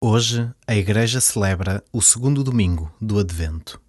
Hoje a Igreja celebra o segundo domingo do Advento.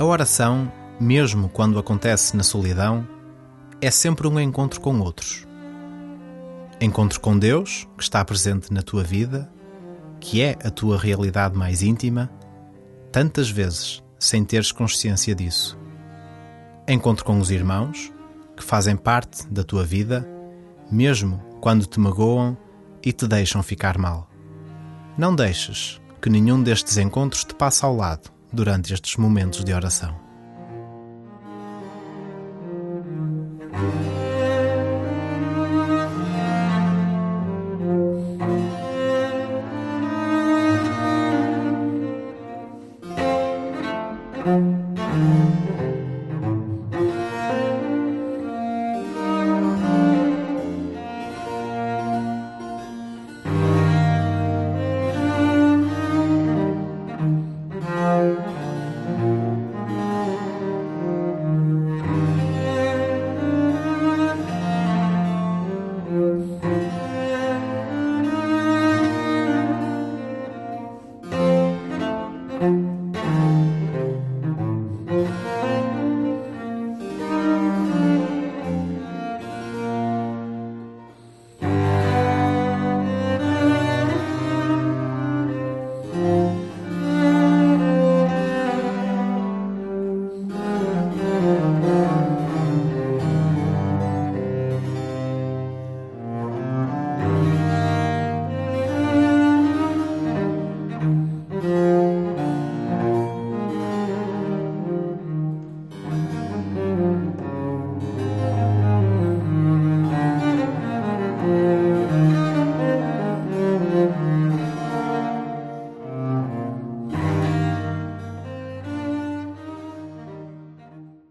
A oração, mesmo quando acontece na solidão, é sempre um encontro com outros. Encontro com Deus, que está presente na tua vida, que é a tua realidade mais íntima, tantas vezes sem teres consciência disso. Encontro com os irmãos, que fazem parte da tua vida, mesmo quando te magoam e te deixam ficar mal. Não deixes que nenhum destes encontros te passe ao lado durante estes momentos de oração.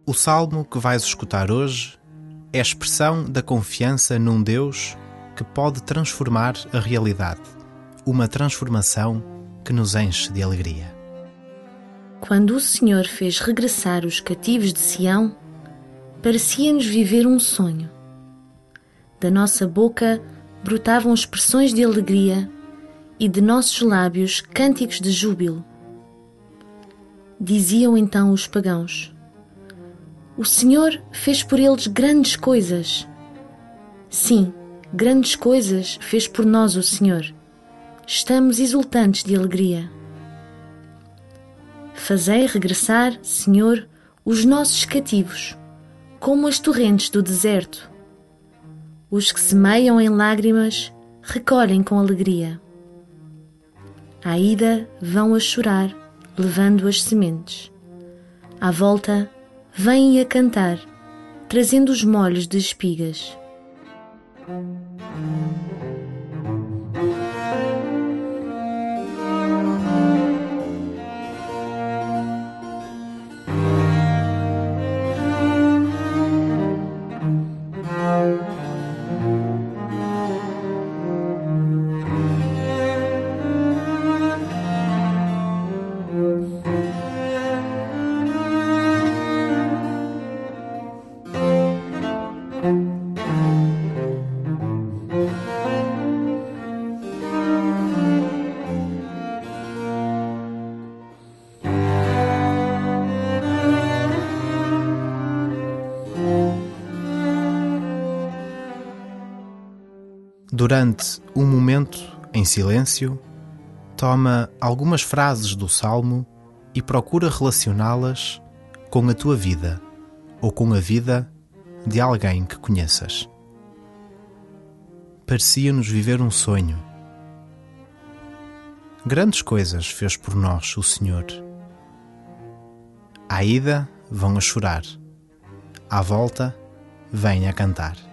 O salmo que vais escutar hoje é expressão da confiança num Deus que pode transformar a realidade, uma transformação que nos enche de alegria. Quando o Senhor fez regressar os cativos de Sião, parecia-nos viver um sonho. Da nossa boca brotavam expressões de alegria e de nossos lábios cânticos de júbilo. Diziam então os pagãos: o Senhor fez por eles grandes coisas. Sim, grandes coisas fez por nós o Senhor. Estamos exultantes de alegria. Fazei regressar, Senhor, os nossos cativos, como as torrentes do deserto. Os que semeiam em lágrimas recolhem com alegria. À ida vão a chorar, levando as sementes. À volta, vêm a cantar, trazendo os molhos de espigas. Durante um momento em silêncio, toma algumas frases do Salmo e procura relacioná-las com a tua vida ou com a vida de alguém que conheças. Parecia-nos viver um sonho. Grandes coisas fez por nós o Senhor. À ida, vão a chorar. À volta, vêm a cantar.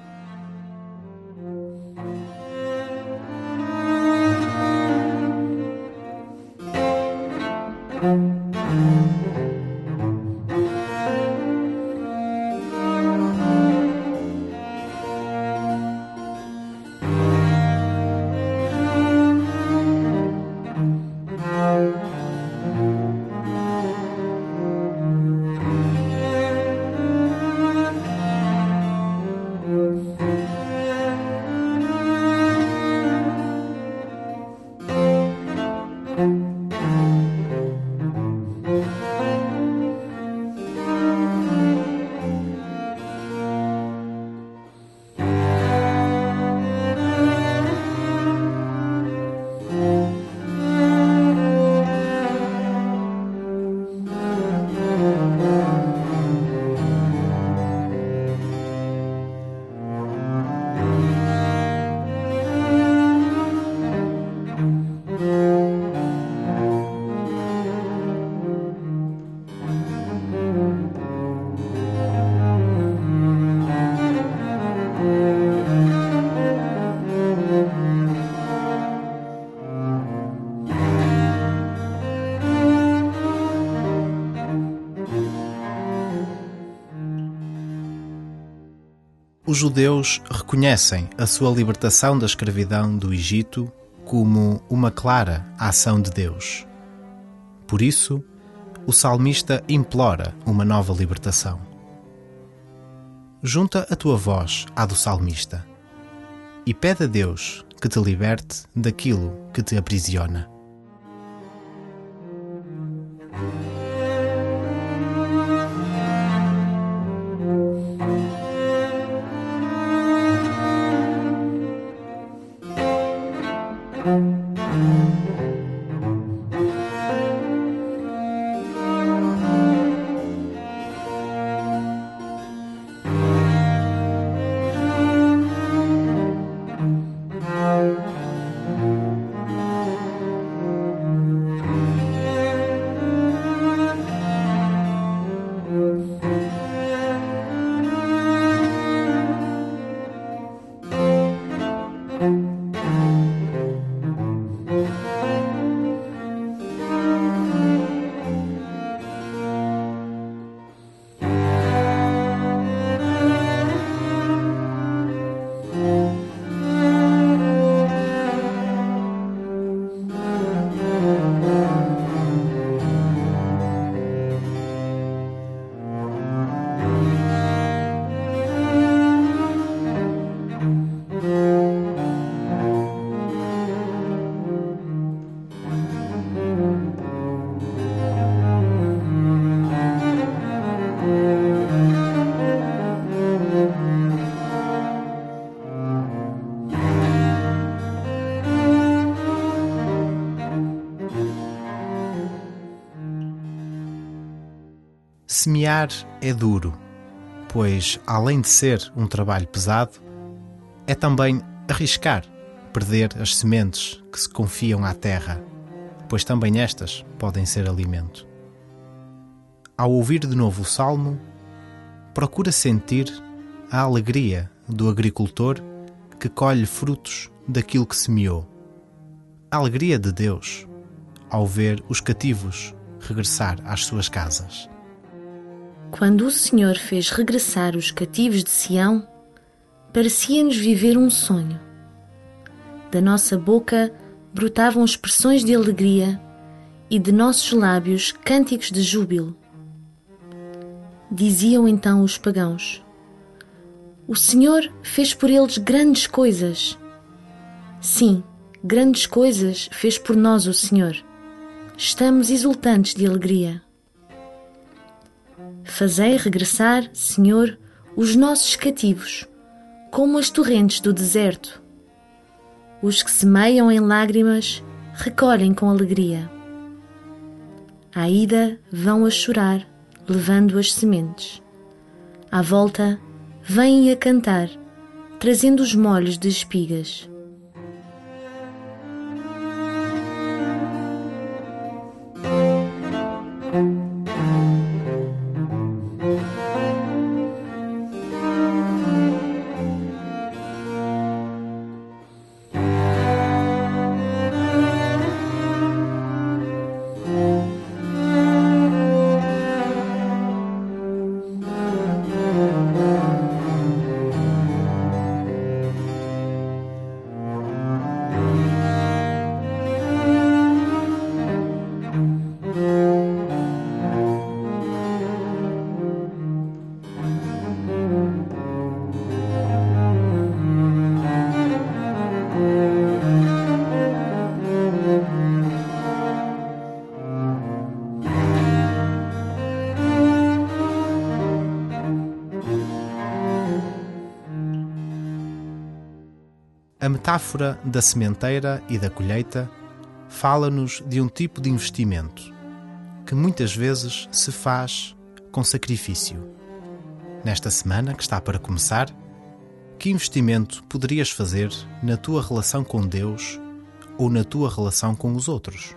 Os judeus reconhecem a sua libertação da escravidão do Egito como uma clara ação de Deus. Por isso, o salmista implora uma nova libertação. Junta a tua voz à do salmista e pede a Deus que te liberte daquilo que te aprisiona. Semear é duro, pois, além de ser um trabalho pesado, é também arriscar perder as sementes que se confiam à terra, pois também estas podem ser alimento. Ao ouvir de novo o salmo, procura sentir a alegria do agricultor que colhe frutos daquilo que semeou. A alegria de Deus ao ver os cativos regressar às suas casas. Quando o Senhor fez regressar os cativos de Sião, parecia-nos viver um sonho. Da nossa boca brotavam expressões de alegria e de nossos lábios cânticos de júbilo. Diziam então os pagãos: O Senhor fez por eles grandes coisas. Sim, grandes coisas fez por nós o Senhor. Estamos exultantes de alegria. Fazei regressar, Senhor, os nossos cativos, como as torrentes do deserto. Os que semeiam em lágrimas recolhem com alegria. À ida vão a chorar, levando as sementes. À volta, vêm a cantar, trazendo os molhos de espigas. Metáfora da sementeira e da colheita fala-nos de um tipo de investimento que muitas vezes se faz com sacrifício. Nesta semana que está para começar, que investimento poderias fazer na tua relação com Deus ou na tua relação com os outros?